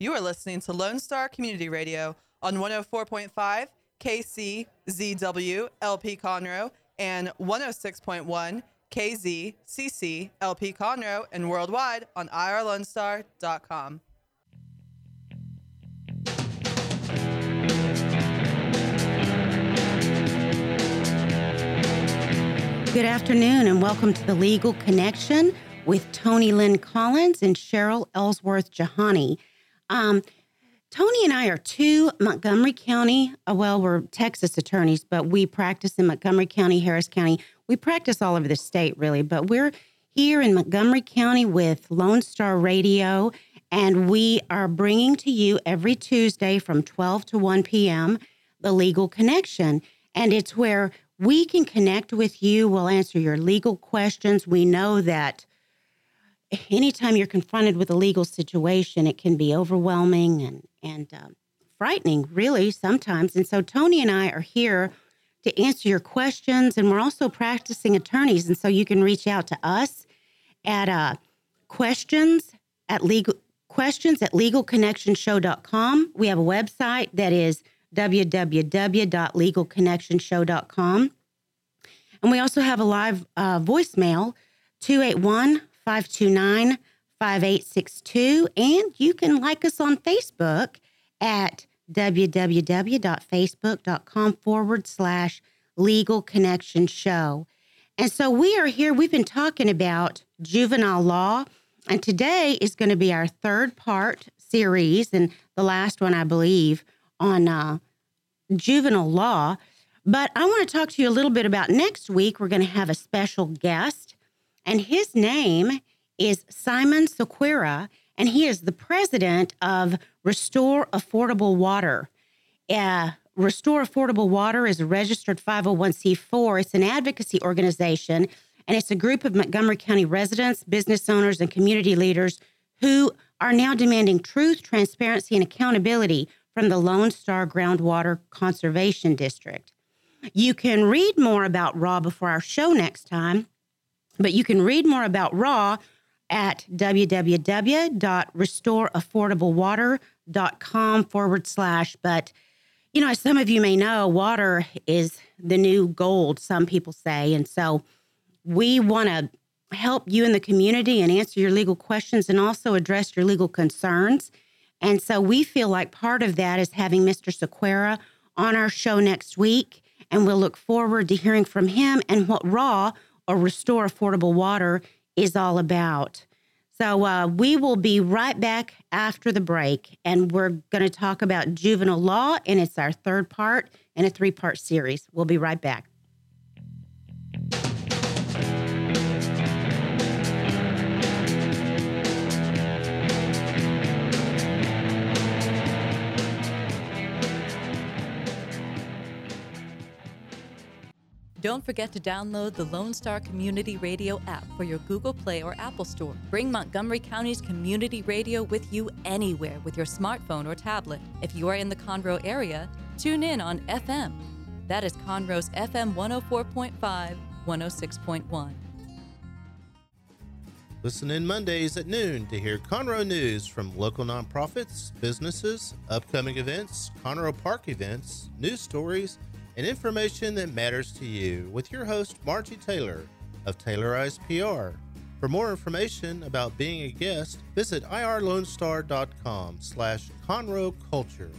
You are listening to Lone Star Community Radio on 104.5 KCZW LP Conroe and 106.1 KZCC LP Conroe and worldwide on irlonestar.com. Good afternoon and welcome to the Legal Connection with Toni Lynn Collins and Cheryl Ellsworth Jahani. Um, Toni and I are two Montgomery County, uh, well, we're Texas attorneys, but we practice in Montgomery County, Harris County. We practice all over the state, really, but we're here in Montgomery County with Lone Star Radio, and we are bringing to you every Tuesday from 12 to 1 p.m. the Legal Connection. And it's where we can connect with you. We'll answer your legal questions. We know that anytime you're confronted with a legal situation, it can be overwhelming and and um, frightening, really sometimes. And so Toni and I are here to answer your questions, and we're also practicing attorneys. And so you can reach out to us at uh, questions at legal questions at legalconnectionshow.com. We have a website that is www.legalconnectionshow.com. And we also have a live uh, voicemail 281 529 5862. And you can like us on Facebook at www.facebook.com forward slash legal connection show. And so we are here, we've been talking about juvenile law, and today is going to be our third part series, and the last one, I believe, on uh, juvenile law. But I want to talk to you a little bit about next week. We're going to have a special guest, and his name is Simon Sequeira, and he is the president of Restore Affordable Water. Uh, Restore Affordable Water is a registered 501c4. It's an advocacy organization, and it's a group of Montgomery County residents, business owners, and community leaders who are now demanding truth, transparency, and accountability from the Lone Star Groundwater Conservation District. You can read more about RAW before our show next time, but you can read more about RAW at www.restoreaffordablewater.com forward slash. But, you know, as some of you may know, water is the new gold, some people say. And so we want to help you in the community and answer your legal questions and also address your legal concerns. And so we feel like part of that is having Mr. Sequeira on our show next week. And we'll look forward to hearing from him and what RAW or Restore Affordable Water is all about. So uh, we will be right back after the break, and we're going to talk about juvenile law, and it's our third part in a three part series. We'll be right back. Don't forget to download the Lone Star Community Radio app for your Google Play or Apple Store. Bring Montgomery County's community radio with you anywhere with your smartphone or tablet. If you are in the Conroe area, tune in on FM. That is Conroe's FM 104.5, 106.1. Listen in Mondays at noon to hear Conroe news from local nonprofits, businesses, upcoming events, Conroe Park events, news stories, and information that matters to you with your host, Margie Taylor of Taylorized PR. For more information about being a guest, visit irlonestar.com slash Conroe Culture.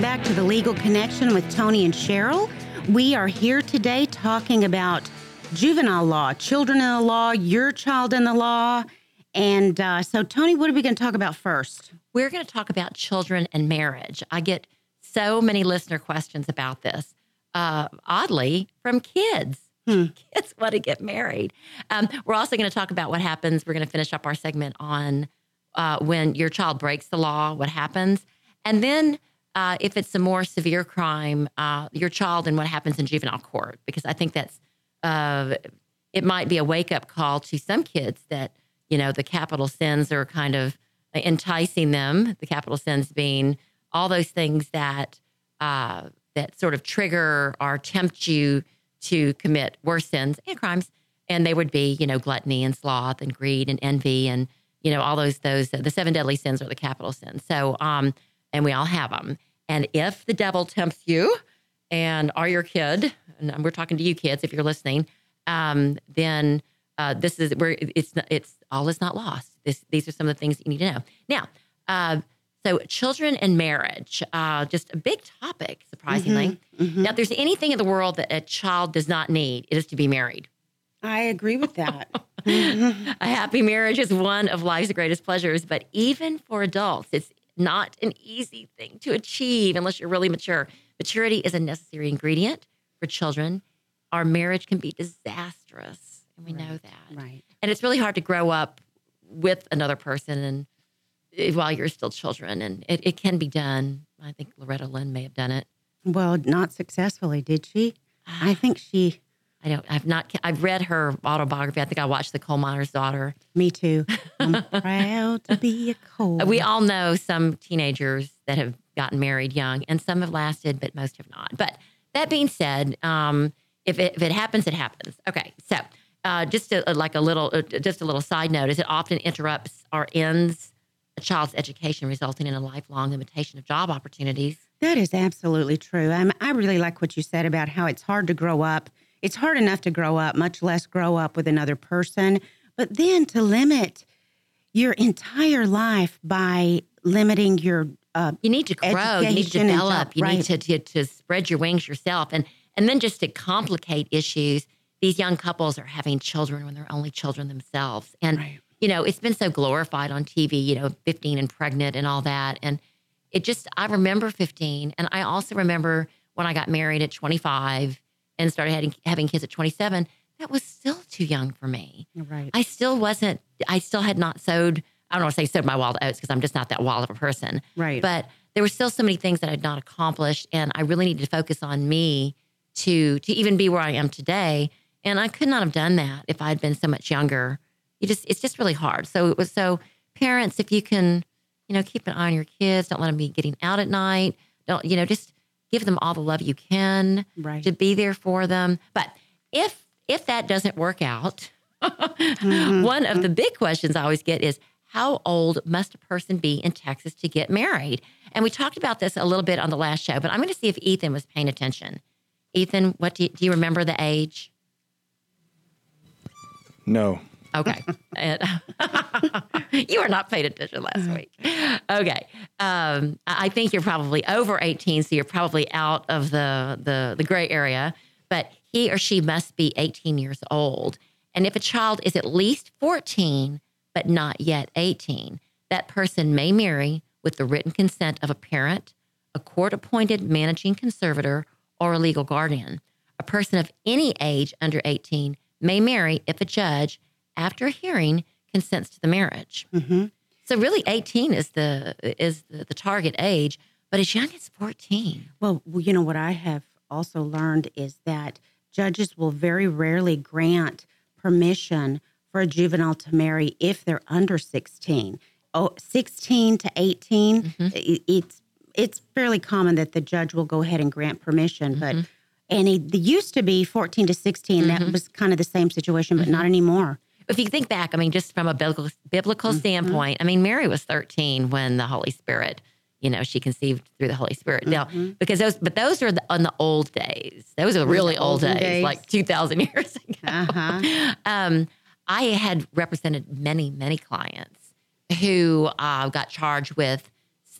Welcome back to the Legal Connection with Toni and Cheryl. We are here today talking about juvenile law, children in the law, your child in the law. And uh, so, Toni, what are we going to talk about first? We're going to talk about children and marriage. I get so many listener questions about this, uh, oddly, from kids. Hmm. Kids want to get married. Um, we're also going to talk about what happens. We're going to finish up our segment on uh, when your child breaks the law, what happens. And then uh, if it's a more severe crime, uh, your child and what happens in juvenile court, because I think that's uh, it might be a wake up call to some kids that you know the capital sins are kind of enticing them, the capital sins being all those things that uh, that sort of trigger or tempt you to commit worse sins and crimes, and they would be, you know, gluttony and sloth and greed and envy and you know all those those the seven deadly sins are the capital sins. So, um, and we all have them. And if the devil tempts you, and are your kid, and we're talking to you kids if you're listening, um, then uh, this is where it's it's all is not lost. This, these are some of the things you need to know. Now, uh, so children and marriage, uh, just a big topic, surprisingly. Mm-hmm, mm-hmm. Now, if there's anything in the world that a child does not need, it is to be married. I agree with that. a happy marriage is one of life's greatest pleasures, but even for adults, it's not an easy thing to achieve unless you're really mature. Maturity is a necessary ingredient for children. Our marriage can be disastrous, and we right. know that. Right. And it's really hard to grow up with another person and eh, while you're still children, and it, it can be done. I think Loretta Lynn may have done it. Well, not successfully, did she? I think she. I don't. I've not. I've read her autobiography. I think I watched The Coal Miner's Daughter. Me too. I'm proud to be a coal. We all know some teenagers that have gotten married young, and some have lasted, but most have not. But that being said, um, if it, if it happens, it happens. Okay, so uh, just a, like a little, uh, just a little side note is it often interrupts or ends a child's education, resulting in a lifelong limitation of job opportunities. That is absolutely true. I'm, I really like what you said about how it's hard to grow up. It's hard enough to grow up, much less grow up with another person. But then to limit your entire life by limiting your uh, you need to grow, you need to develop, job, you right. need to, to to spread your wings yourself, and and then just to complicate issues these young couples are having children when they're only children themselves. And, right. you know, it's been so glorified on TV, you know, 15 and pregnant and all that. And it just, I remember 15. And I also remember when I got married at 25 and started having, having kids at 27, that was still too young for me. Right. I still wasn't, I still had not sowed, I don't want to say sowed my wild oats because I'm just not that wild of a person. Right. But there were still so many things that I had not accomplished. And I really needed to focus on me to, to even be where I am today and I could not have done that if I had been so much younger. You just it's just really hard. So it was so parents, if you can, you know, keep an eye on your kids, don't let them be getting out at night. Don't, you know, just give them all the love you can right. to be there for them. But if if that doesn't work out, mm-hmm. one of the big questions I always get is how old must a person be in Texas to get married? And we talked about this a little bit on the last show, but I'm going to see if Ethan was paying attention. Ethan, what do you, do you remember the age? No. Okay. you were not paying attention last week. Okay. Um, I think you're probably over 18, so you're probably out of the, the, the gray area, but he or she must be 18 years old. And if a child is at least 14, but not yet 18, that person may marry with the written consent of a parent, a court appointed managing conservator, or a legal guardian. A person of any age under 18 may marry if a judge, after a hearing, consents to the marriage. Mm-hmm. So really, 18 is the is the, the, target age, but as young as 14. Well, you know what I have also learned is that judges will very rarely grant permission for a juvenile to marry if they're under 16. Oh, 16 to 18, mm-hmm. it's it's fairly common that the judge will go ahead and grant permission, mm-hmm. but and it used to be 14 to 16. Mm-hmm. That was kind of the same situation, but mm-hmm. not anymore. If you think back, I mean, just from a biblical, biblical mm-hmm. standpoint, I mean, Mary was 13 when the Holy Spirit, you know, she conceived through the Holy Spirit. Now, Mm-hmm. because those, but those are the, on the old days. Those are really old days, days, like 2,000 years ago. Uh-huh. Um, I had represented many, many clients who uh, got charged with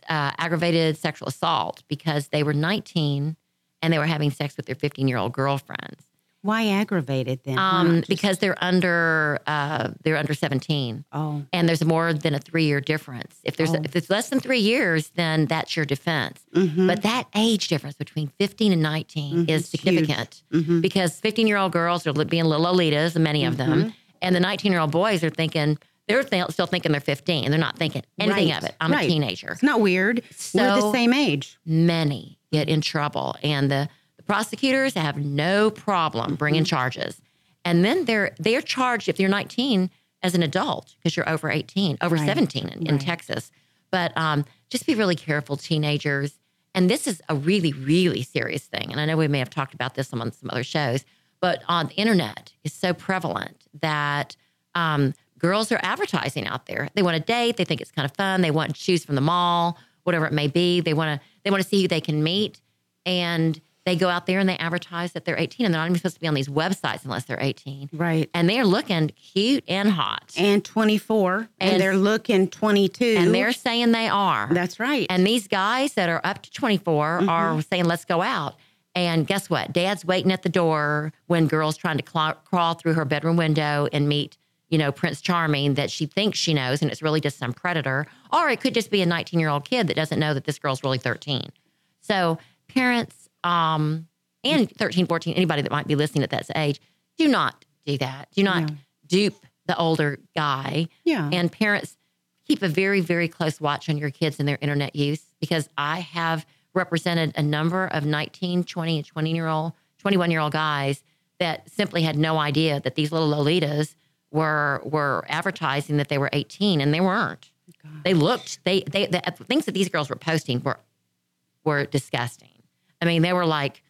uh, aggravated sexual assault because they were 19 and they were having sex with their 15 year old girlfriends. Why aggravated then? Um, just, because they're under uh, they're under 17. Oh. And there's more than a three year difference. If there's Oh. if it's less than three years, then that's your defense. Mhm. But that age difference between 15 and 19 Mhm, is significant Mhm. because 15 year old girls are being little Lolitas, many of Mm-hmm. them, and the 19 year old boys are thinking they're th- still thinking they're 15 and they're not thinking anything Right, of it. I'm right. a teenager It's not weird. We're the same age. many get in trouble and the prosecutors have no problem bringing charges and then they're they're charged if you're 19 as an adult because you're over 18, over Right, 17 in, in. Texas. But um, just be really careful, teenagers. And this is a really, really serious thing. And I know we may have talked about this on some other shows, but on the internet is so prevalent that um, girls are advertising out there. They want to date. They think it's kind of fun. They want shoes from the mall, whatever it may be. They want to they want to see who they can meet, and they go out there and they advertise that they're 18, and they're not even supposed to be on these websites unless they're 18. Right. And they're looking cute and hot, And 24, and, And- they're looking 22. and they're saying they are. That's right. And these guys that are up to 24 are mm-hmm. saying, let's go out. And guess what? Dad's waiting at the door when girl's trying to cla crawl through her bedroom window and meet, you know, Prince Charming that she thinks she knows, and it's really just some predator. Or it could just be a 19 year old kid that doesn't know that this girl's really 13. So parents, um, and 13, 14, anybody that might be listening at that age, do not do that. Do not No. dupe the older guy yeah. and parents keep a very very close watch on your kids and their internet use because i have represented a number of 19 20 and 20 year old 21 year old guys that simply had no idea that these little lolitas were were advertising that they were 18 and they weren't they looked they they the things that these girls were posting were were disgusting i mean they were like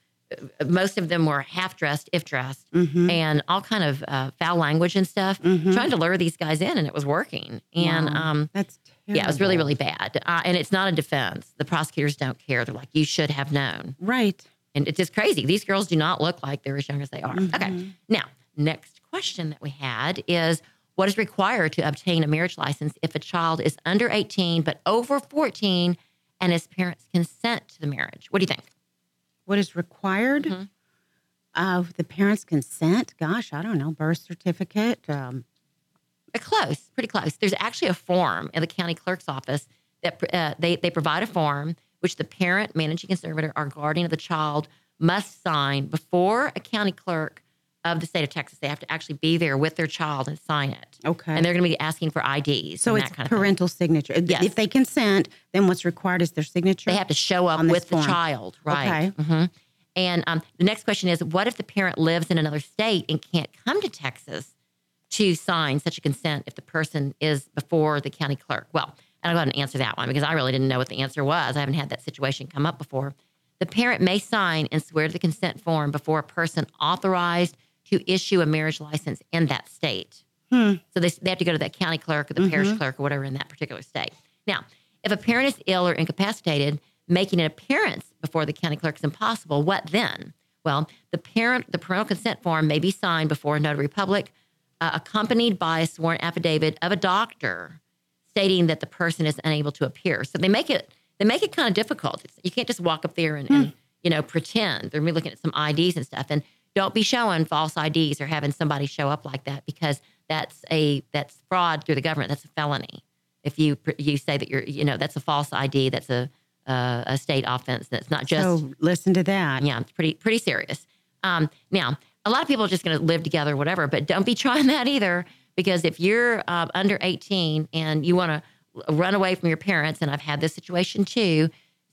most of them were half dressed if dressed Mhm. and all kind of uh, foul language and stuff Mhm. trying to lure these guys in and it was working and Wow. um That's terrible. yeah it was really really bad uh, and it's not a defense the prosecutors don't care they're like you should have known right. and it's just crazy these girls do not look like they're as young as they are okay Mhm. now next question that we had is what is required to obtain a marriage license if a child is under 18 but over 14 and his parents consent to the marriage what do you think What is required? Mhm. Uh, the parents' consent? Gosh, I don't know. Birth certificate? Um, Uh, Close, pretty close. There's actually a form in the county clerk's office that uh, they they provide a form which the parent, managing conservator, or guardian of the child must sign before a county clerk of the state of Texas. They have to actually be there with their child and sign it, okay. and they're going to be asking for IDs. so and it's that kind of thing. parental signature. If- Yes. If they consent, then what's required is their signature. They have to show up with the child, right? hmm And um, the next question is, what if the parent lives in another state and can't come to Texas to sign such a consent if the person is before the county clerk? Well, and I'll go ahead and answer that one because I really didn't know what the answer was. I haven't had that situation come up before. The parent may sign and swear to the consent form before a person authorized to issue a marriage license in that state. Hmm. So they, they have to go to that county clerk or the parish clerk or whatever in that particular state. Now, if a parent is ill or incapacitated, making an appearance before the county clerk is impossible, what then? Well, the parent, the parental consent form may be signed before a notary public, uh, accompanied by a sworn affidavit of a doctor stating that the person is unable to appear. So they make it they make it kind of difficult. It's, you can't just walk up there and, Hmm. and you know pretend. They're looking at some IDs and stuff, and don't be showing false IDs or having somebody show up like that because that's a that's fraud through the government. That's a felony. If you you say that you're you know that's a false ID, that's a uh, a state offense. That's not just so listen to that. yeah, it's pretty pretty serious. Um, now, a lot of people are just going to live together, whatever, but don't be trying that either. Because if you're uh, under 18 and you want to run away from your parents, and I've had this situation too,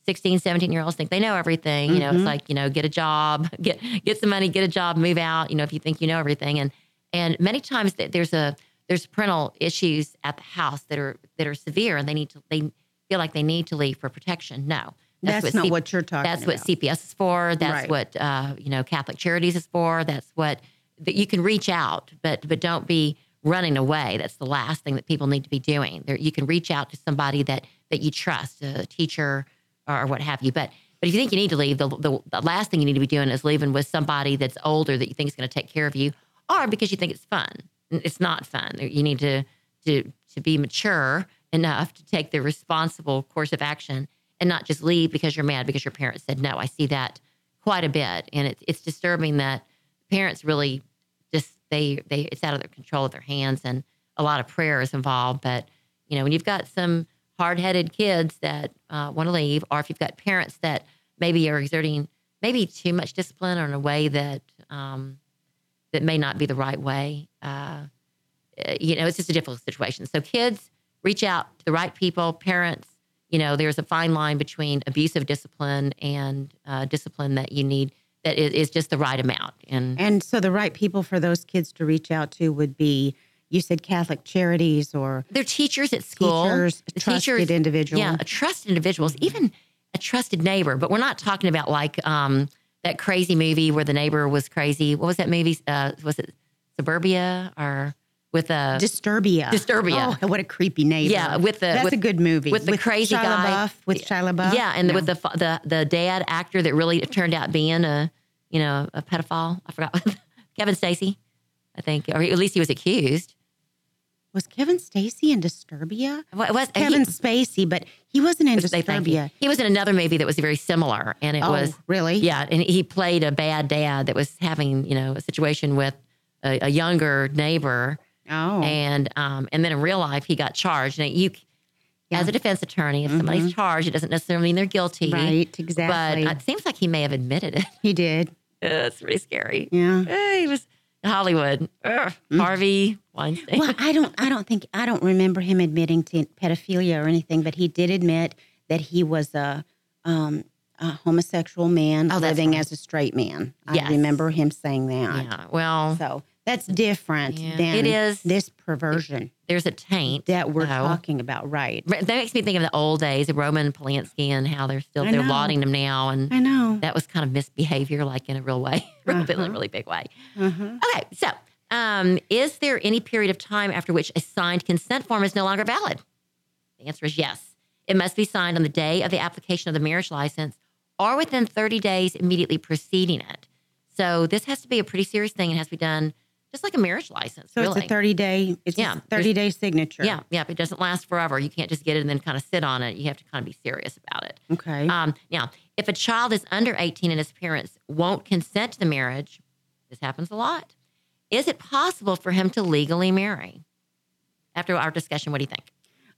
16, 17 year olds think they know everything. You know, it's like, you know, get a job, get get some money, get a job, move out. You know, if you think you know everything, and and many times there's a there's parental issues at the house that are that are severe, and they need to they feel like they need to leave for protection. No, That's, not C- what you're talking that's about. what CPS is for. That's Right. what uh, you know Catholic Charities is for. That's what that you can reach out, but but don't be running away. That's the last thing that people need to be doing. There, you can reach out to somebody that that you trust, a teacher or, what have you. But but if you think you need to leave, the, the the last thing you need to be doing is leaving with somebody that's older that you think is going to take care of you, or because you think it's fun. It's not fun. You need to to to be mature enough to take the responsible course of action and not just leave because you're mad because your parents said no. I see that quite a bit, and it's it's disturbing that parents really just they they it's out of their control of their hands, and a lot of prayer is involved. But you know, when you've got some hard headed kids that uh, want to leave, or if you've got parents that maybe are exerting maybe too much discipline or in a way that um, that may not be the right way. Uh, you know, it's just a difficult situation. So kids reach out to the right people, parents. You know, there's a fine line between abusive discipline and uh, discipline that you need that is, is just the right amount. And And so the right people for those kids to reach out to would be you said Catholic Charities or They're teachers at school. Teachers, The trusted individual. Yeah, a trusted individuals, even a trusted neighbor. But we're not talking about like um, that crazy movie where the neighbor was crazy. What was that movie? Uh, was it Suburbia or with a Disturbia. Disturbia. Oh, what a creepy neighbor. Yeah, with the- That's with- a good movie. with the crazy Shia guy. LaBeouf, with Shia LaBeouf. yeah, and No. with the the the dad actor that really turned out being a you know a pedophile. I forgot Kevin Spacey, I think, or at least he was accused. Was Kevin Spacey in Disturbia? Well, it was Kevin he, Spacey, but he wasn't in That's think. Disturbia. He was in another movie that was very similar, and it oh, was really? yeah, and he played a bad dad that was having you know a situation with a, a younger neighbor, Oh, and um and then in real life he got charged. Now you. Yeah. As a defense attorney, if somebody's charged, it doesn't necessarily mean they're guilty. right. Exactly. But it seems like he may have admitted it. he did. it's pretty scary. Yeah. He was Hollywood. Ugh, Harvey Weinstein. Well, I don't. I don't think. I don't remember him admitting to pedophilia or anything, but he did admit that he was a, um, a homosexual man Oh, living right. as a straight man. Yes. I remember him saying that. yeah. Well, So that's different Yeah, than it is. this perversion there's a taint that we're though. talking about, right? That makes me think of the old days of Roman Polanski and how they're still I they're know. lauding him now, and I know. that was kind of misbehavior, like in a real way, really, Uh-huh. really big way. Uh-huh. Okay, so um, is there any period of time after which a signed consent form is no longer valid? The answer is yes. It must be signed on the day of the application of the marriage license or within 30 days immediately preceding it. So this has to be a pretty serious thing. It has to be done just like a marriage license, So really. it's a thirty day. It's Yeah, a thirty day signature. yeah, yeah. It doesn't last forever. You can't just get it and then kind of sit on it. You have to kind of be serious about it. Okay. Um, now, if a child is under 18 and his parents won't consent to the marriage, this happens a lot. Is it possible for him to legally marry? After our discussion, what do you think?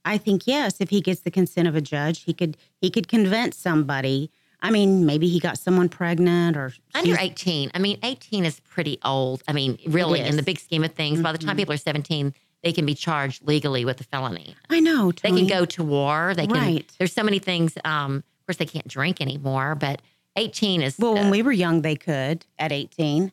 I think yes. If he gets the consent of a judge, he could he could convince somebody. I mean, maybe he got someone pregnant or Under 18, I mean, 18 is pretty old. I mean, really, in the big scheme of things, by the time people are 17, they can be charged legally with a felony. I know. They can go to war. They can. Right. There's so many things. Um, of course, they can't drink anymore, but 18 is. Well, uh, when we were young, they could at eighteen.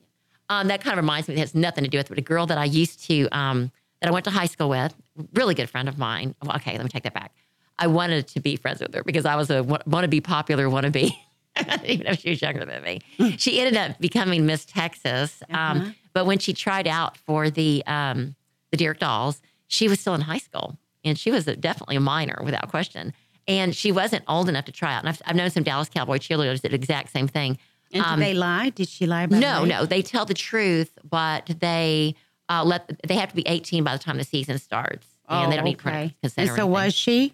Um, that kind of reminds me. It has nothing to do with it. But a girl that I used to, um, that I went to high school with, really good friend of mine. Well, okay, let me take that back. I wanted to be friends with her because I was a want to be popular wannabe. Even though she was younger than me, she ended up becoming Miss Texas. Um, but when she tried out for the um, the Derrick Dolls, she was still in high school, and she was a, definitely a minor without question. And she wasn't old enough to try out. And I've, I've known some Dallas Cowboy cheerleaders that did the exact same thing. And Um, did they lie? Did she lie about No, it? no, they tell the truth, but they uh, let they have to be 18 by the time the season starts, and they don't need Oh, okay. consent. And so anything. was she?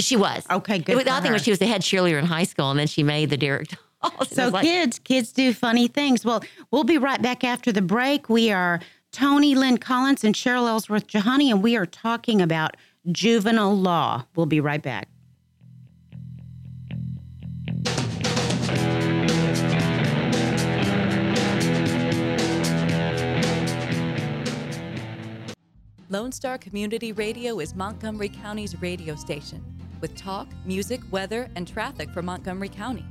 She was Okay, good It was, I think her. she was the head cheerleader in high school, and then she made the Derrick Dolls. So like- kids, kids do funny things. Well, we'll be right back after the break. We are Toni Lynn Collins and Cheryl Ellsworth Jahani, and we are talking about juvenile law. We'll be right back. Lone Star Community Radio is Montgomery County's radio station with talk, music, weather, and traffic for Montgomery County.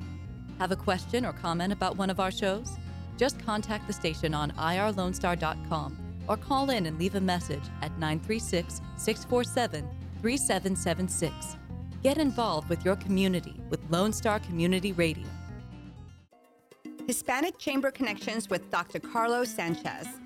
Have a question or comment about one of our shows? Just contact the station on irlonestar.com or call in and leave a message at 936 647 3776. Get involved with your community with Lone Star Community Radio. Hispanic Chamber Connections with Dr. Carlos Sanchez,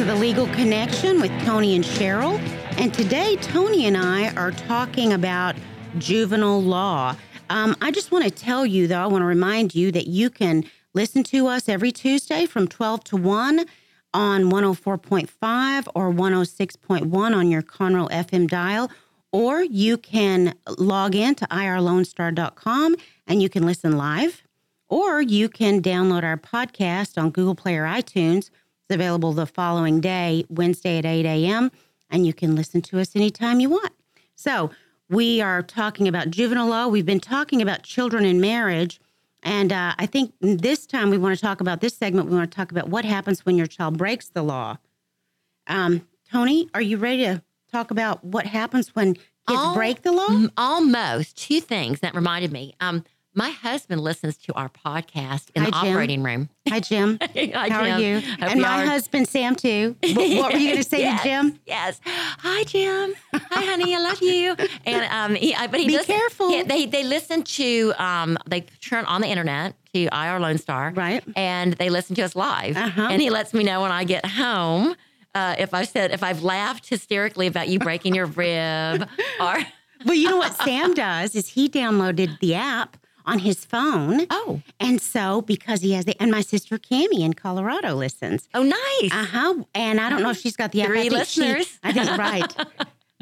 to the Legal Connection with Toni and Cheryl. And today, Toni and I are talking about juvenile law. Um, I just want to tell you, though, I want to remind you that you can listen to us every Tuesday from 12 to 1 on 104.5 or 106.1 on your Conroe FM dial, or you can log in to irlonestar.com and you can listen live, or you can download our podcast on Google Play or iTunes. Available the following day, Wednesday at 8 a.m. and you can listen to us anytime you want. So, we are talking about juvenile law. We've been talking about children in marriage. And uh, I think this time we want to talk about this segment. We want to talk about what happens when your child breaks the law. Um, Toni, are you ready to talk about what happens when kids break the law? Almost two things that reminded me. Um, my husband listens to our podcast in Hi, the Jim. operating room. Hi, Jim. Hi, How are you? Hope and my are- husband, Sam, too. What, what were you going to say yes, to Jim? Yes. Hi, Jim. Hi, honey. I love you. And um, he, but he Be does- careful. he- they they listen to um, they turn on the internet to IR Lone Star, Right. And they listen to us live. Uh-huh. And he lets me know when I get home. Uh, if I said if I've laughed hysterically about you breaking your rib, or Well, you know what Sam does is he downloaded the app on his phone. oh And so, because he has the, and my sister Cammie in Colorado listens. oh nice, Uh huh. And I don't know if she's got the app. I Three think she- listeners. I think right.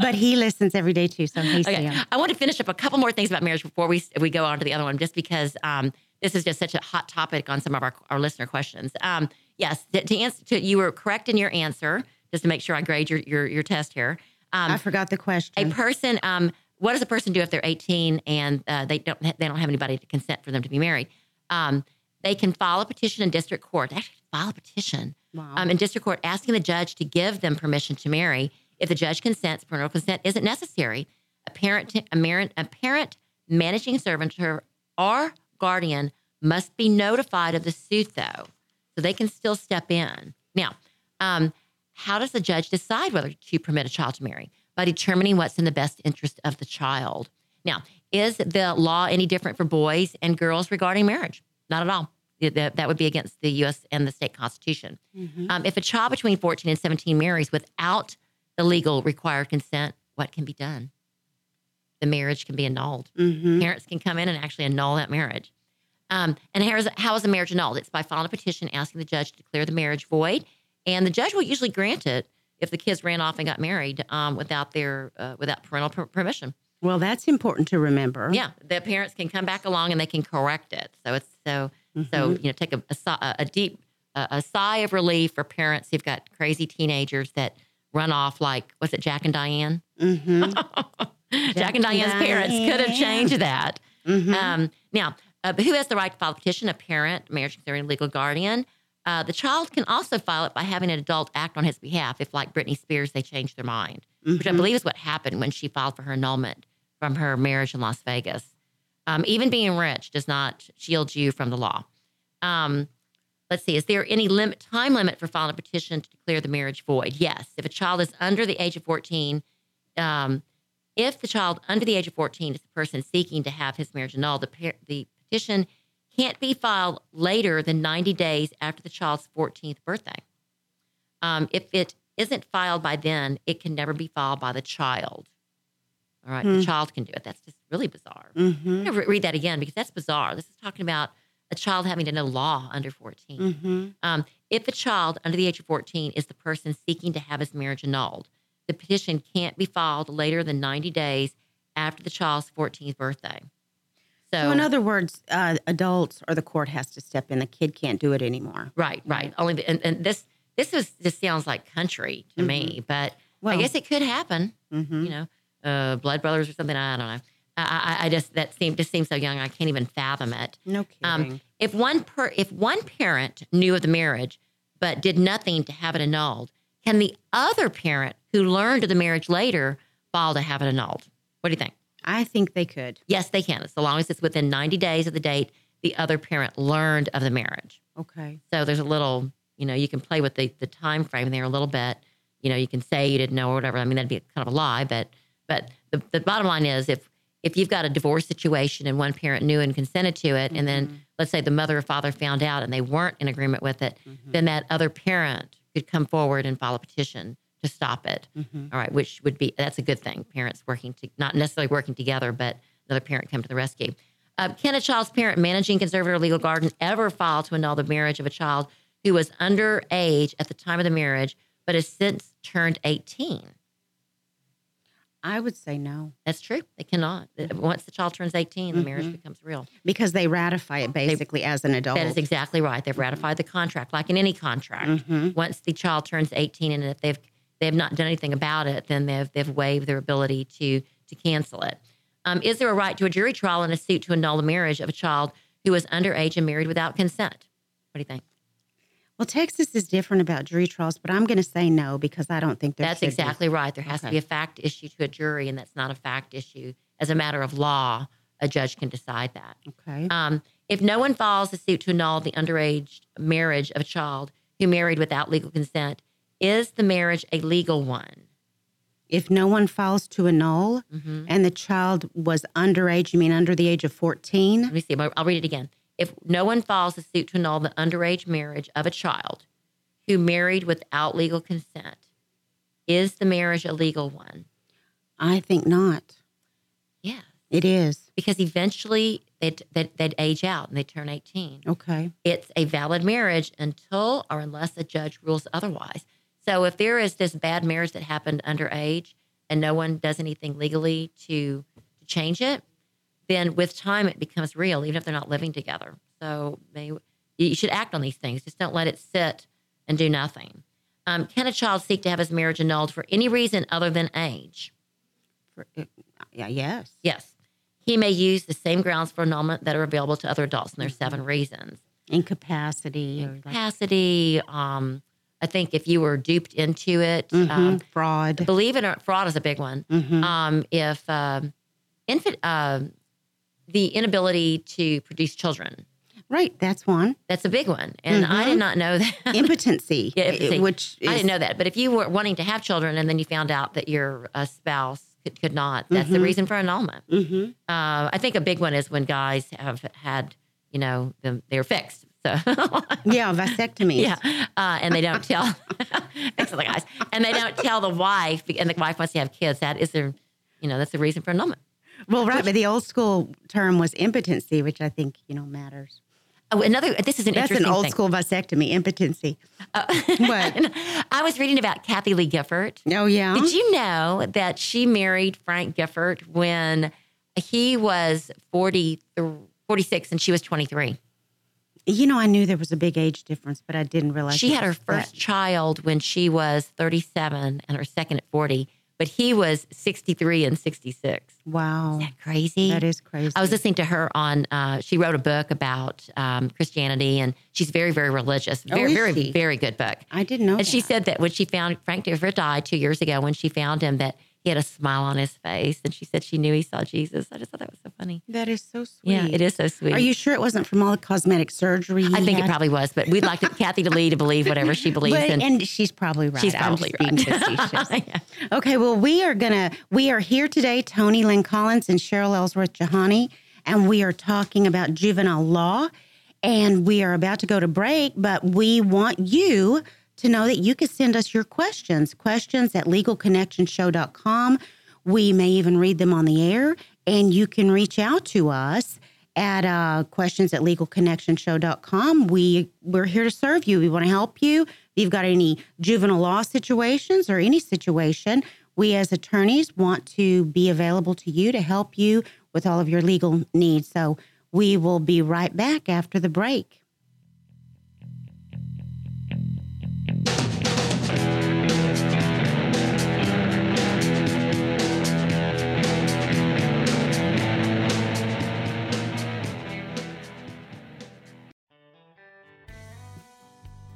But he listens every day too. So he's Okay. I want to finish up a couple more things about marriage before we we go on to the other one, just because um, this is just such a hot topic on some of our, our listener questions. Um, yes, to, to answer, to, you were correct in your answer. Just to make sure I grade your your, your test here. Um, I forgot the question. a person, um, what does a person do if they're 18 and uh, they don't ha- they don't have anybody to consent for them to be married? Um, they can file a petition in district court. They Actually, file a petition Wow. um, in district court asking the judge to give them permission to marry. If the judge consents, parental consent isn't necessary. A parent, a parent, a parent managing servant or, or guardian must be notified of the suit, though, so they can still step in. Now, um, how does the judge decide whether to permit a child to marry? By determining what's in the best interest of the child. Now, is the law any different for boys and girls regarding marriage? Not at all. That, that would be against the U.S. and the state constitution. Um, if a child between 14 and 17 marries without the legal required consent, what can be done? The marriage can be annulled. mm-hmm. Parents can come in and actually annul that marriage. Um, and how is, how is a marriage annulled? It's by filing a petition asking the judge to declare the marriage void, and the judge will usually grant it if the kids ran off and got married um, without their uh, without parental per- permission. Well, that's important to remember. Yeah, the parents can come back along and they can correct it. So it's so so Mm-hmm. you know take a a, a deep a, a sigh of relief for parents who've got crazy teenagers that run off like was it Jack and Diane? Mm-hmm. Jack, and Diane's parents could have changed that. Mhm. Um, now, uh, who has the right to file a petition? A parent, marriage considering legal guardian. Uh, the child can also file it by having an adult act on his behalf. If, like Britney Spears, they change their mind, which I Mhm. believe is what happened when she filed for her annulment from her marriage in Las Vegas. Um, even being rich does not shield you from the law. Um, let's see, is there any limit, time limit for filing a petition to declare the marriage void? Yes. If a child is under the age of 14, um, if the child under the age of 14 is the person seeking to have his marriage annulled, the, the petition can't be filed later than 90 days after the child's 14th birthday. Um, if it isn't filed by then, it can never be filed by the child. All right, Hmm. the child can do it. That's just really bizarre. Mm-hmm. I'm going to read that again because that's bizarre. This is talking about a child having to know law under 14. Mm-hmm. Um, if a child under the age of 14 is the person seeking to have his marriage annulled, the petition can't be filed later than 90 days after the child's 14th birthday. So, So, in other words, uh, adults or the court has to step in. The kid can't do it anymore. right, right. Only the, and, and this this is this sounds like country to me, but Well- I guess it could happen. Mm-hmm. You know, uh, blood brothers or something. I don't know. I, I, I just that seemed just seems so young. I can't even fathom it. No kidding. Um, if one per if one parent knew of the marriage but did nothing to have it annulled, can the other parent who learned of the marriage later file to have it annulled? What do you think? I think they could. Yes, they can, so long as it's within 90 days of the date the other parent learned of the marriage. Okay. So there's a little, you know, you can play with the the time frame there a little bit. You know, you can say you didn't know or whatever. I mean, that'd be kind of a lie, but but the, the bottom line is if if you've got a divorce situation and one parent knew and consented to it, and then mm-hmm. let's say the mother or father found out and they weren't in agreement with it, mm-hmm. then that other parent could come forward and file a petition to stop it. Mhm. All right, which would be that's a good thing. Parents working to not necessarily working together, but another parent come to the rescue. Uh, can a child's parent, managing conservator, or legal guardian ever file to annul the marriage of a child who was underage at the time of the marriage, but has since turned 18? I would say no That's true. They cannot. Once the child turns 18, the marriage Mhm. becomes real. because they ratify it basically as an adult. That is exactly right. They've ratified the contract, like in any contract. Mhm. Once the child turns 18, and if they've they have not done anything about it, then they've they've waived their ability to to cancel it. Um, is there a right to a jury trial in a suit to annul the marriage of a child who is underage and married without consent? What do you think? Well, Texas is different about jury trials, but I'm going to say no because I don't think That's should be. exactly right. There has to be a fact issue to a jury, and that's not a fact issue. As a matter of law, a judge can decide that. Okay. Um, if no one files a suit to annul the underage marriage of a child who married without legal consent, is the marriage a legal one? if no one files to annul Mm-hmm. and the child was underage, you mean under the age of 14? Let me see. I'll read it again. If no one files a suit to annul the underage marriage of a child who married without legal consent, is the marriage a legal one? I think not. Yeah, It is. because eventually they'd, they'd, they'd age out and they turn 18. Okay. It's a valid marriage until or unless a judge rules otherwise. So if there is this bad marriage that happened underage and no one does anything legally to, to change it, then with time it becomes real, even if they're not living together. So they, you should act on these things. Just don't let it sit and do nothing. Um, can a child seek to have his marriage annulled for any reason other than age? For, uh, yeah, yes. Yes. He may use the same grounds for annulment that are available to other adults, and there's seven reasons. Incapacity or like. Um, I think if you were duped into it, Mhm, um, fraud. believe it or not, fraud is a big one. Mhm. Um, if um, infant, um the inability to produce children, right. That's one. that's a big one, and I did not know that. Impotency, Yeah, impotency. which is, I didn't know that. But if you were wanting to have children and then you found out that your uh, spouse could, could not, that's the reason for annulment. Mhm. Uh, I think a big one is when guys have had, you know, them, they're fixed. So Yeah, vasectomy. Yeah, uh, and they don't tell. the guys, and they don't tell the wife, and the wife wants to have kids. That is their, you know, that's the reason for annulment. Well, right, but the old school term was impotency, which I think you know matters. Oh, another. This is an That's an old thing. school vasectomy, impotency. what? I was reading about Kathie Lee Gifford. Oh yeah. Did you know that she married Frank Gifford when he was 40, 46 and she was 23? You know, I knew there was a big age difference, but I didn't realize She had her first that- child when she was 37 and her second at 40, but he was 63 and 66. Wow, Isn't that crazy? that is crazy. I was listening to her on. Uh, she wrote a book about um, Christianity, and she's very, very religious. Oh, Very, is very, she? very good book. I didn't know. And she said that when she found Frank Gifford died two years ago, when she found him, that he had a smile on his face, and she said she knew he saw Jesus. I just thought that was so funny. that is so sweet. Yeah, it is so sweet. Are you sure it wasn't from all the cosmetic surgery? I think it probably was, but we'd like to, Kathie to Lee to believe whatever she believes But, in. and she's probably right. She's probably right. Yeah. Okay, well, we are gonna we are here today, Toni Lynn Collins and Cheryl Ellsworth Jahani, and we are talking about juvenile law. And we are about to go to break, but we want you to know that you can send us your questions, questions at legalconnectionshow.com. We may even read them on the air, and you can reach out to us at uh, questions at legalconnectionshow.com. We, we're here to serve you. We want to help you. If you've got any juvenile law situations or any situation, we as attorneys want to be available to you to help you with all of your legal needs. So we will be right back after the break.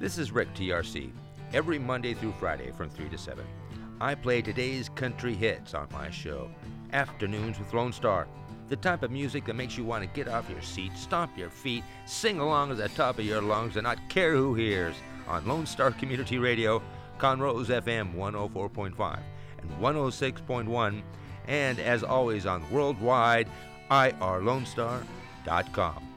This is Rick TRC. Every Monday through Friday from 3 to 7, I play today's country hits on my show. Afternoons with Lone Star. The type of music that makes you want to get off your seat, stomp your feet, sing along at the top of your lungs, and not care who hears on Lone Star Community Radio, Conroe's FM 104.5 and 106.1, and as always on worldwide, irlonestar.com.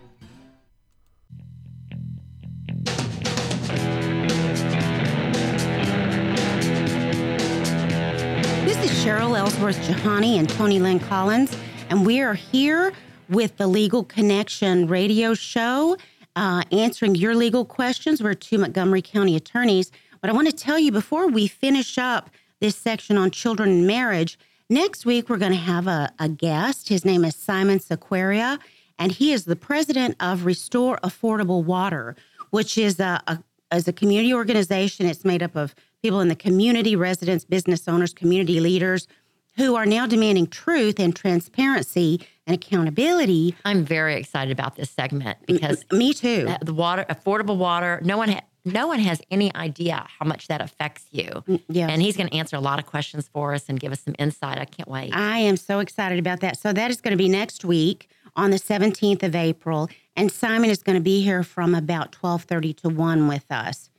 Cheryl Ellsworth Jahani and Toni Lynn Collins, and we are here with the Legal Connection radio show, uh, answering your legal questions. We're two Montgomery County attorneys, but I want to tell you before we finish up this section on children and marriage, next week we're going to have a, a guest. His name is Simon Sequeira, and he is the president of Restore Affordable Water, which is a, a as a community organization. It's made up of people in the community, residents, business owners, community leaders who are now demanding truth and transparency and accountability. I'm very excited about this segment because me too. The, the water, affordable water, no one ha- no one has any idea how much that affects you. Yes. And he's going to answer a lot of questions for us and give us some insight. I can't wait. I am so excited about that. So that is going to be next week on the 17th of April and Simon is going to be here from about 12:30 to 1 with us.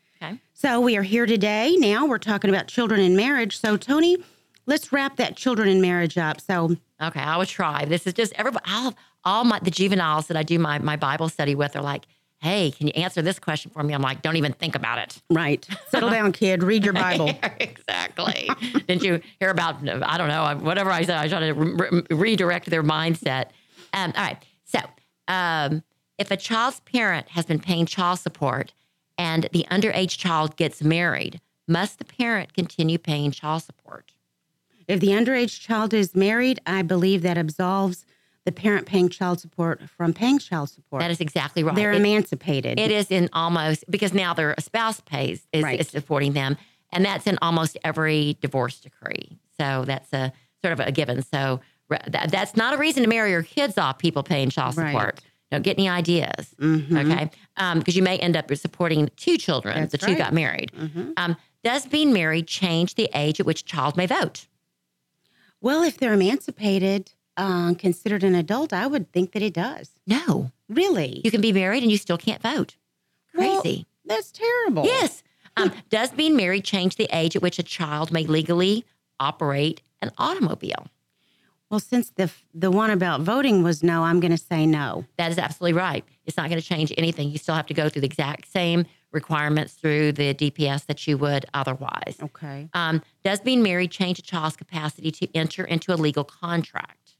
So we are here today. Now we're talking about children and marriage. So Toni, let's wrap that children and marriage up. So Okay, I will try. This is just everybody. All, all my the juveniles that I do my my Bible study with are like, "Hey, can you answer this question for me?" I'm like, "Don't even think about it." right, settle down, kid. Read your Bible. exactly. Didn't you hear about? I don't know. Whatever I said, I try to re- redirect their mindset. Um, all right. So, um, if a child's parent has been paying child support and the underage child gets married, must the parent continue paying child support? If the underage child is married, I believe that absolves the parent paying child support from paying child support. That is exactly right. They're It- emancipated. It is in almost because now their spouse pays is, Right. is supporting them, and that's in almost every divorce decree. So that's a sort of a given. So that's not a reason to marry your kids off. People paying child Right. Don't get any ideas, Mhm. okay? Because you may end up supporting two children That's that you right. got married. Mhm. Um, does being married change the age at which a child may vote? Well, if they're emancipated, uh, considered an adult, I would think that it does. No, Really? you can be married and you still can't vote. Well, Crazy. That's terrible. Yes. Um, does being married change the age at which a child may legally operate an automobile? Well, since the the one about voting was no, I'm going to say no. That is absolutely right. It's not going to change anything. You still have to go through the exact same requirements through the DPS that you would otherwise. Okay. Um, does being married change a child's capacity to enter into a legal contract?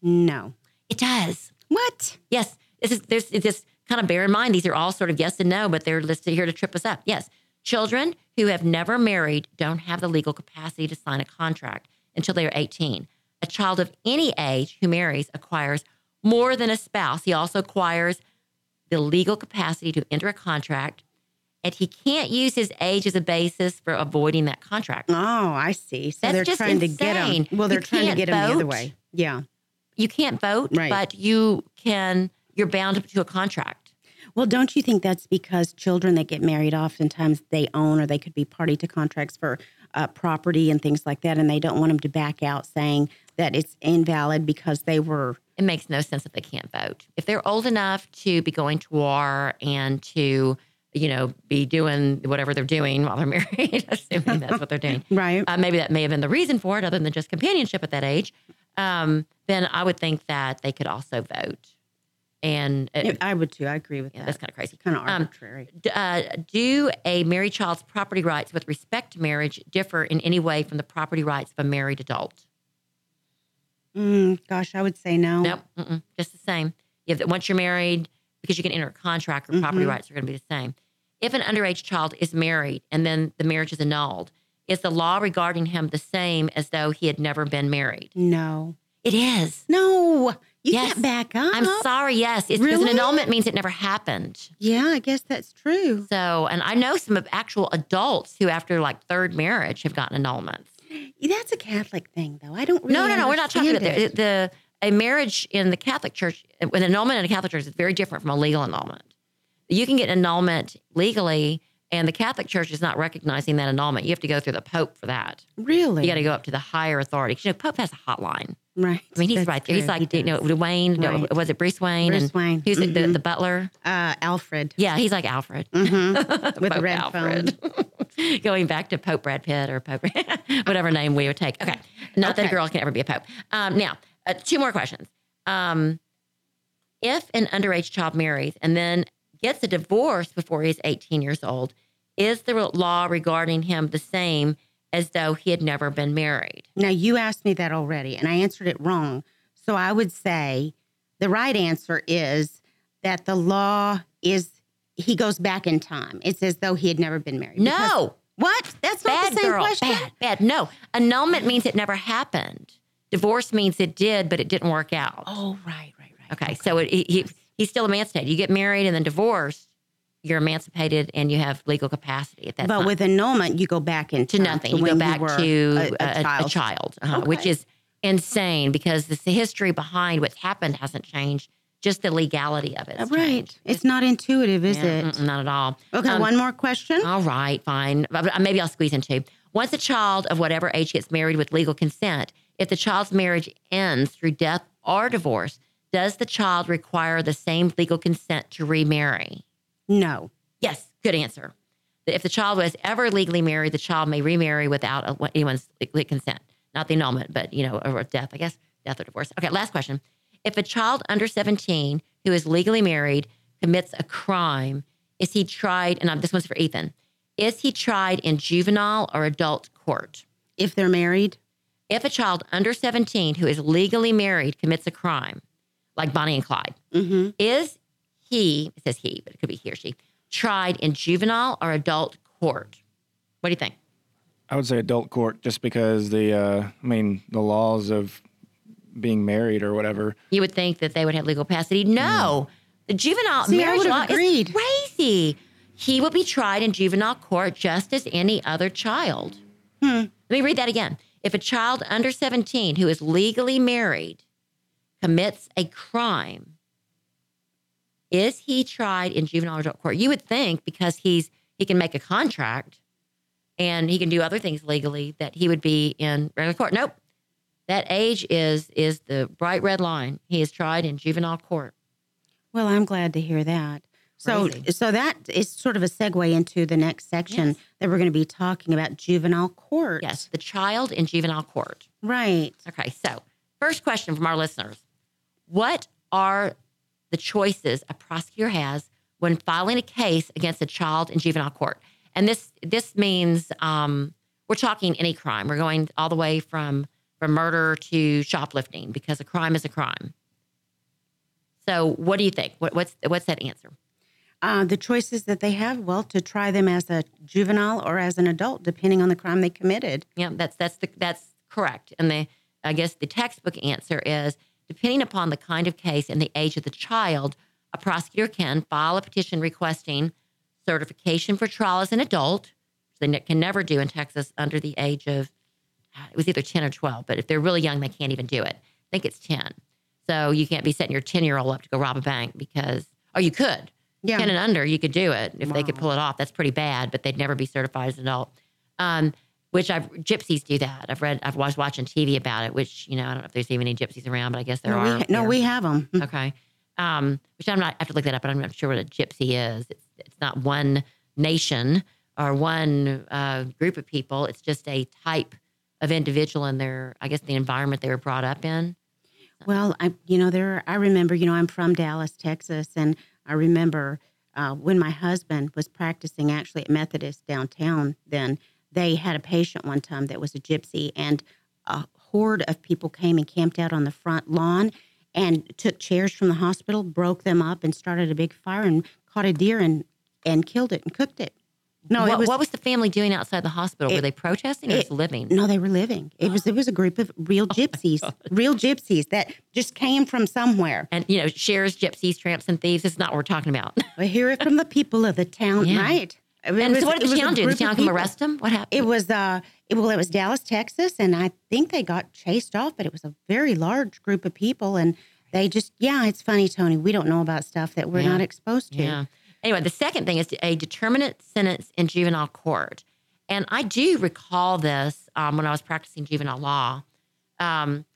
No. It does. What? Yes. This is there's it's just kind of bear in mind these are all sort of yes and no, but they're listed here to trip us up. Yes. Children who have never married don't have the legal capacity to sign a contract until they are 18. A child of any age who marries acquires more than a spouse. He also acquires the legal capacity to enter a contract, and he can't use his age as a basis for avoiding that contract. Oh, I see. So That's they're just trying to get him. Well, they're You trying to get them the other way. Yeah. You can't vote, Right. but you can. You're bound to a contract. Well, don't you think that's because children that get married oftentimes they own or they could be party to contracts for uh, property and things like that, and they don't want them to back out saying that it's invalid because they were. it makes no sense if they can't vote. If they're old enough to be going to war and to, you know, be doing whatever they're doing while they're married, assuming that's what they're doing, Right. uh, maybe that may have been the reason for it, other than just companionship at that age. Um, then I would think that they could also vote. And Yeah, I would too. I agree with yeah, that. that's kind of crazy. kind of Um, arbitrary. D- uh, do a married child's property rights with respect to marriage differ in any way from the property rights of a married adult? Mm, gosh, I would say no. Nope, mm-mm, just the same. You have, once you're married, because you can enter a contract, your property Mhm. rights are going to be the same. If an underage child is married and then the marriage is annulled, is the law regarding him the same as though he had never been married? No. It is. No. You Yes. can't back up. I'm sorry. Yes, it's because an annulment means it never happened. Yeah, I guess that's true. So, and I know some of actual adults who, after like third marriage, have gotten annulments. That's a Catholic thing, though. I don't really no, no, no. We're not talking about understand the, the a marriage in the Catholic Church. An annulment in a Catholic Church is very different from a legal annulment. You can get annulment legally, and the Catholic Church is not recognizing that annulment. You have to go through the Pope for that. Really? You got to go up to the higher authority. You know, Pope has a hotline. Right. I mean, he's That's right there. He's like, He you know. Wayne. No, Right. was it Bruce Wayne? Bruce and Wayne. Who's it, the, the butler? Uh, Alfred. Yeah, he's like Alfred. hmm With the red Alfred. Going back to Pope Brad Pitt or Pope, whatever name we would take. Okay. Not that a girl can ever be a Pope. Um, now, uh, two more questions. Um, if an underage child marries and then gets a divorce before he's 18 years old, is the law regarding him the same as though he had never been married. Now, you asked me that already, and I answered it wrong. So I would say the right answer is that the law is he goes back in time. It's as though he had never been married. Because- No, what? That's not bad the same girl, question. bad, bad. No, annulment means it never happened. Divorce means it did, but it didn't work out. Oh, right, right, right. Okay, so it, he, he- he's still emancipated. You get married and then divorced, you're emancipated and you have legal capacity at that but time. with annulment, you go back into time nothing. You go back were to a, a child. uh-huh, which is insane because the, the history behind what's happened hasn't changed. Just the legality of it. right. changed. It's not intuitive, is Yeah, it? not at all. Okay, Um, one more question. All right, fine. But- but Maybe I'll squeeze in two. Once a child of whatever age gets married with legal consent, if the child's marriage ends through death or divorce, does the child require the same legal consent to remarry? no. Yes, good answer. If the child was ever legally married, the child may remarry without anyone's legal consent. Not the annulment, but you know, or death, I guess, death or divorce. Okay, last question. If a child under 17 who is legally married commits a crime, is he tried, and this one's for Ethan, is he tried in juvenile or adult court? If they're married, If a child under 17 who is legally married commits a crime, like Bonnie and Clyde, mm-hmm. is he, it says he, but it could be he or she, tried in juvenile or adult court? What do you think? I would say adult court, just because the, uh, I mean, the laws of being married or whatever. You would think that they would have legal capacity. No, the juvenile See, marriage would've law agreed. is crazy. He will be tried in juvenile court just as any other child. Hmm. Let me read that again. If a child under 17 who is legally married commits a crime, is he tried in juvenile adult court? You would think because he's he can make a contract and he can do other things legally that he would be in regular court. Nope. That age is is the bright red line. He is tried in juvenile court. Well, I'm glad to hear that. So, Crazy. so that is sort of a segue into the next section Yes. that we're going to be talking about juvenile court. Yes, the child in juvenile court. Right. Okay, so first question from our listeners What are the choices a prosecutor has when filing a case against a child in juvenile court? And this this means um, we're talking any crime. We're going all the way from from murder to shoplifting because a crime is a crime. So, what do you think? What, what's what's that answer? Uh, the choices that they have, well, to try them as a juvenile or as an adult, depending on the crime they committed. Yeah, that's that's the that's correct. And the I guess the textbook answer is depending upon the kind of case and the age of the child, a prosecutor can file a petition requesting certification for trial as an adult, which they can never do in Texas under the age of it was either 10 or 12, but if they're really young, they can't even do it. I think it's 10. So you can't be setting your 10 year old up to go rob a bank because, or you could. Yeah. 10 and under, you could do it if they could pull it off. That's pretty bad, but they'd never be certified as an adult. Um, which I've gypsies do that. I've read, I've was watching TV about it. Which you know, I don't know if there's even any gypsies around, but I guess there no, are. we, no, we have them. Okay. Um, which I'm not I have to look that up, but I'm not sure what a gypsy is. It's it's not one nation or one uh, group of people. It's just a type of individual and their, I guess, the environment they were brought up in. Well, I, you know, there. I remember, you know, I'm from Dallas, Texas, and I remember uh, when my husband was practicing actually at Methodist downtown. Then they had a patient one time that was a gypsy, and a horde of people came and camped out on the front lawn and took chairs from the hospital, broke them up, and started a big fire and caught a deer and and killed it and cooked it. No, what, it was what was the family doing outside the hospital? were they protesting or it- just living? No, they were living. It was it was a group of real Oh gypsies, real gypsies that just came from somewhere. And you know, Cher's, gypsies, tramps, and thieves. It's not what we're talking about. We hear it from the people of the town, Yeah. right? It and was- so, what did the town do? The town come people. arrest them? What happened? It was uh, it, well, it was Dallas, Texas, and I think they got chased off, but it was a very large group of people, and they just yeah, it's funny, Toni. We don't know about stuff that we're Yeah. not exposed to. Yeah. Anyway, the second thing is a determinate sentence in juvenile court. And I do recall this um, when I was practicing juvenile law. Um,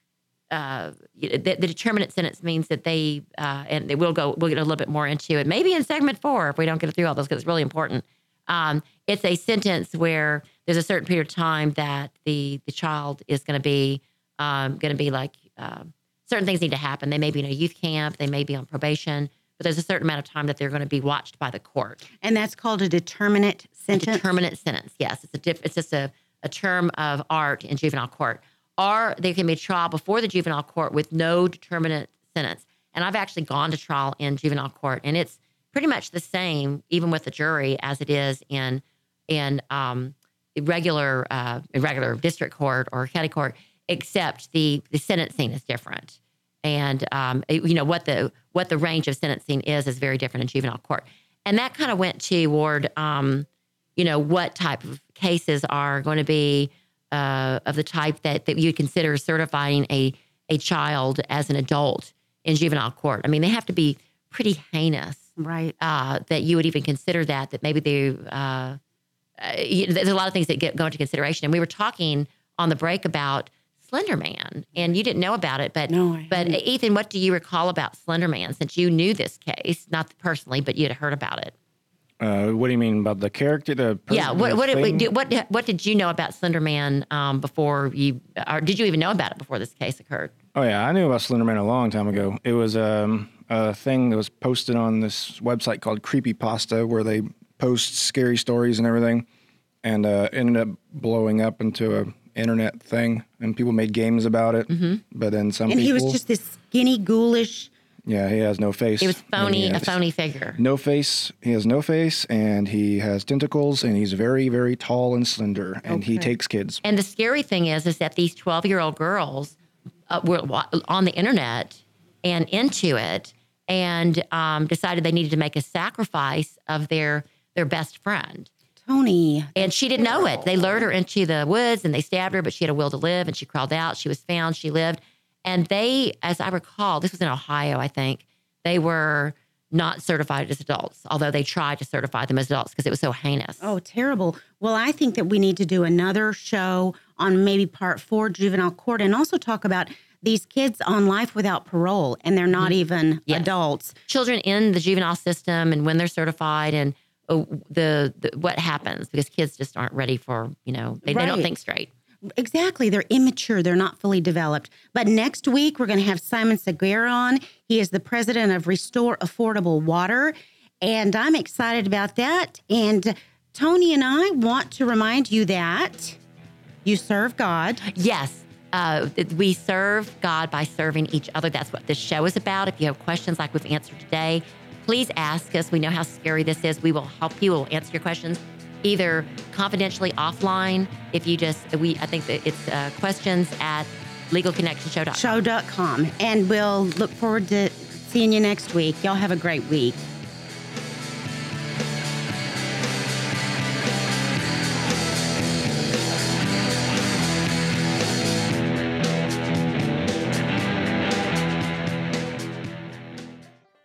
uh, the, the determinate sentence means that they, uh, and will go, we'll get a little bit more into it, maybe in segment four if we don't get through all those because it's really important. Um, it's a sentence where there's a certain period of time that the the child is going to be um, going to be like uh, certain things need to happen. They may be in a youth camp, they may be on probation, but there's a certain amount of time that they're going to be watched by the court. And that's called a determinate A sentence. determinate sentence. Yes, it's a diff, it's just a, a term of art in juvenile court, or there can be a trial before the juvenile court with no determinate sentence. And I've actually gone to trial in juvenile court, and it's pretty much the same, even with the jury, as it is in in um, regular uh, regular district court or county court, except the the sentencing is different, and um, you know what the what the range of sentencing is is very different in juvenile court, and that kind of went toward um, you know what type of cases are going to be uh, of the type that that you'd consider certifying a a child as an adult in juvenile court. I mean, they have to be pretty heinous Right. uh, that you would even consider that that maybe they uh, uh, you- there's a lot of things that get go into consideration and we were talking on the break about slender man and you didn't know about it but No, but hadn't. ethan what do you recall about slender man since you knew this case not personally but you had heard about it Uh, what do you mean about the character? The yeah what what, thing? did, what what did you know about slender man um, before you or did you even know about it before this case occurred Oh yeah, I knew about Slenderman a long time ago. It was um, a thing that was posted on this website called Creepy Pasta, where they post scary stories and everything, and uh, ended up blowing up into a internet thing, and people made games about it. Mm-hmm. But then some And people, he was just this skinny, ghoulish. yeah, he has no face. it was phony a phony figure No face. He has no face, and he has tentacles, and he's very, very tall and slender, and he takes kids. And the scary thing is, is that these 12 year old girls uh, were on the internet and into it and um, decided they needed to make a sacrifice of their their best friend. Toni. And she didn't know it. They lured her into the woods and they stabbed her, but she had a will to live and she crawled out. She was found. She lived. And they, as I recall, this was in Ohio, I think, they were not certified as adults, although they tried to certify them as adults because it was so heinous. Oh, terrible. Well, I think that we need to do another show on maybe part four, juvenile court, and also talk about these kids on life without parole, and they're not mm-hmm. even Yes. adults. children in the juvenile system and when they're certified and the, the what happens because kids just aren't ready for you know they, they don't think straight Exactly. They're immature. They're not fully developed. But next week, we're going to have Simon Sequeira on. He is the president of Restore Affordable Water. And I'm excited about that. And Toni and I want to remind you that you serve God. yes uh, we serve god by serving each other that's what this show is about if you have questions like we've answered today please ask us we know how scary this is we will help you we'll answer your questions either confidentially offline if you just we i think that it's uh, questions at legalconnectionshow.com show.com. And we'll look forward to seeing you next week. Y'all have a great week.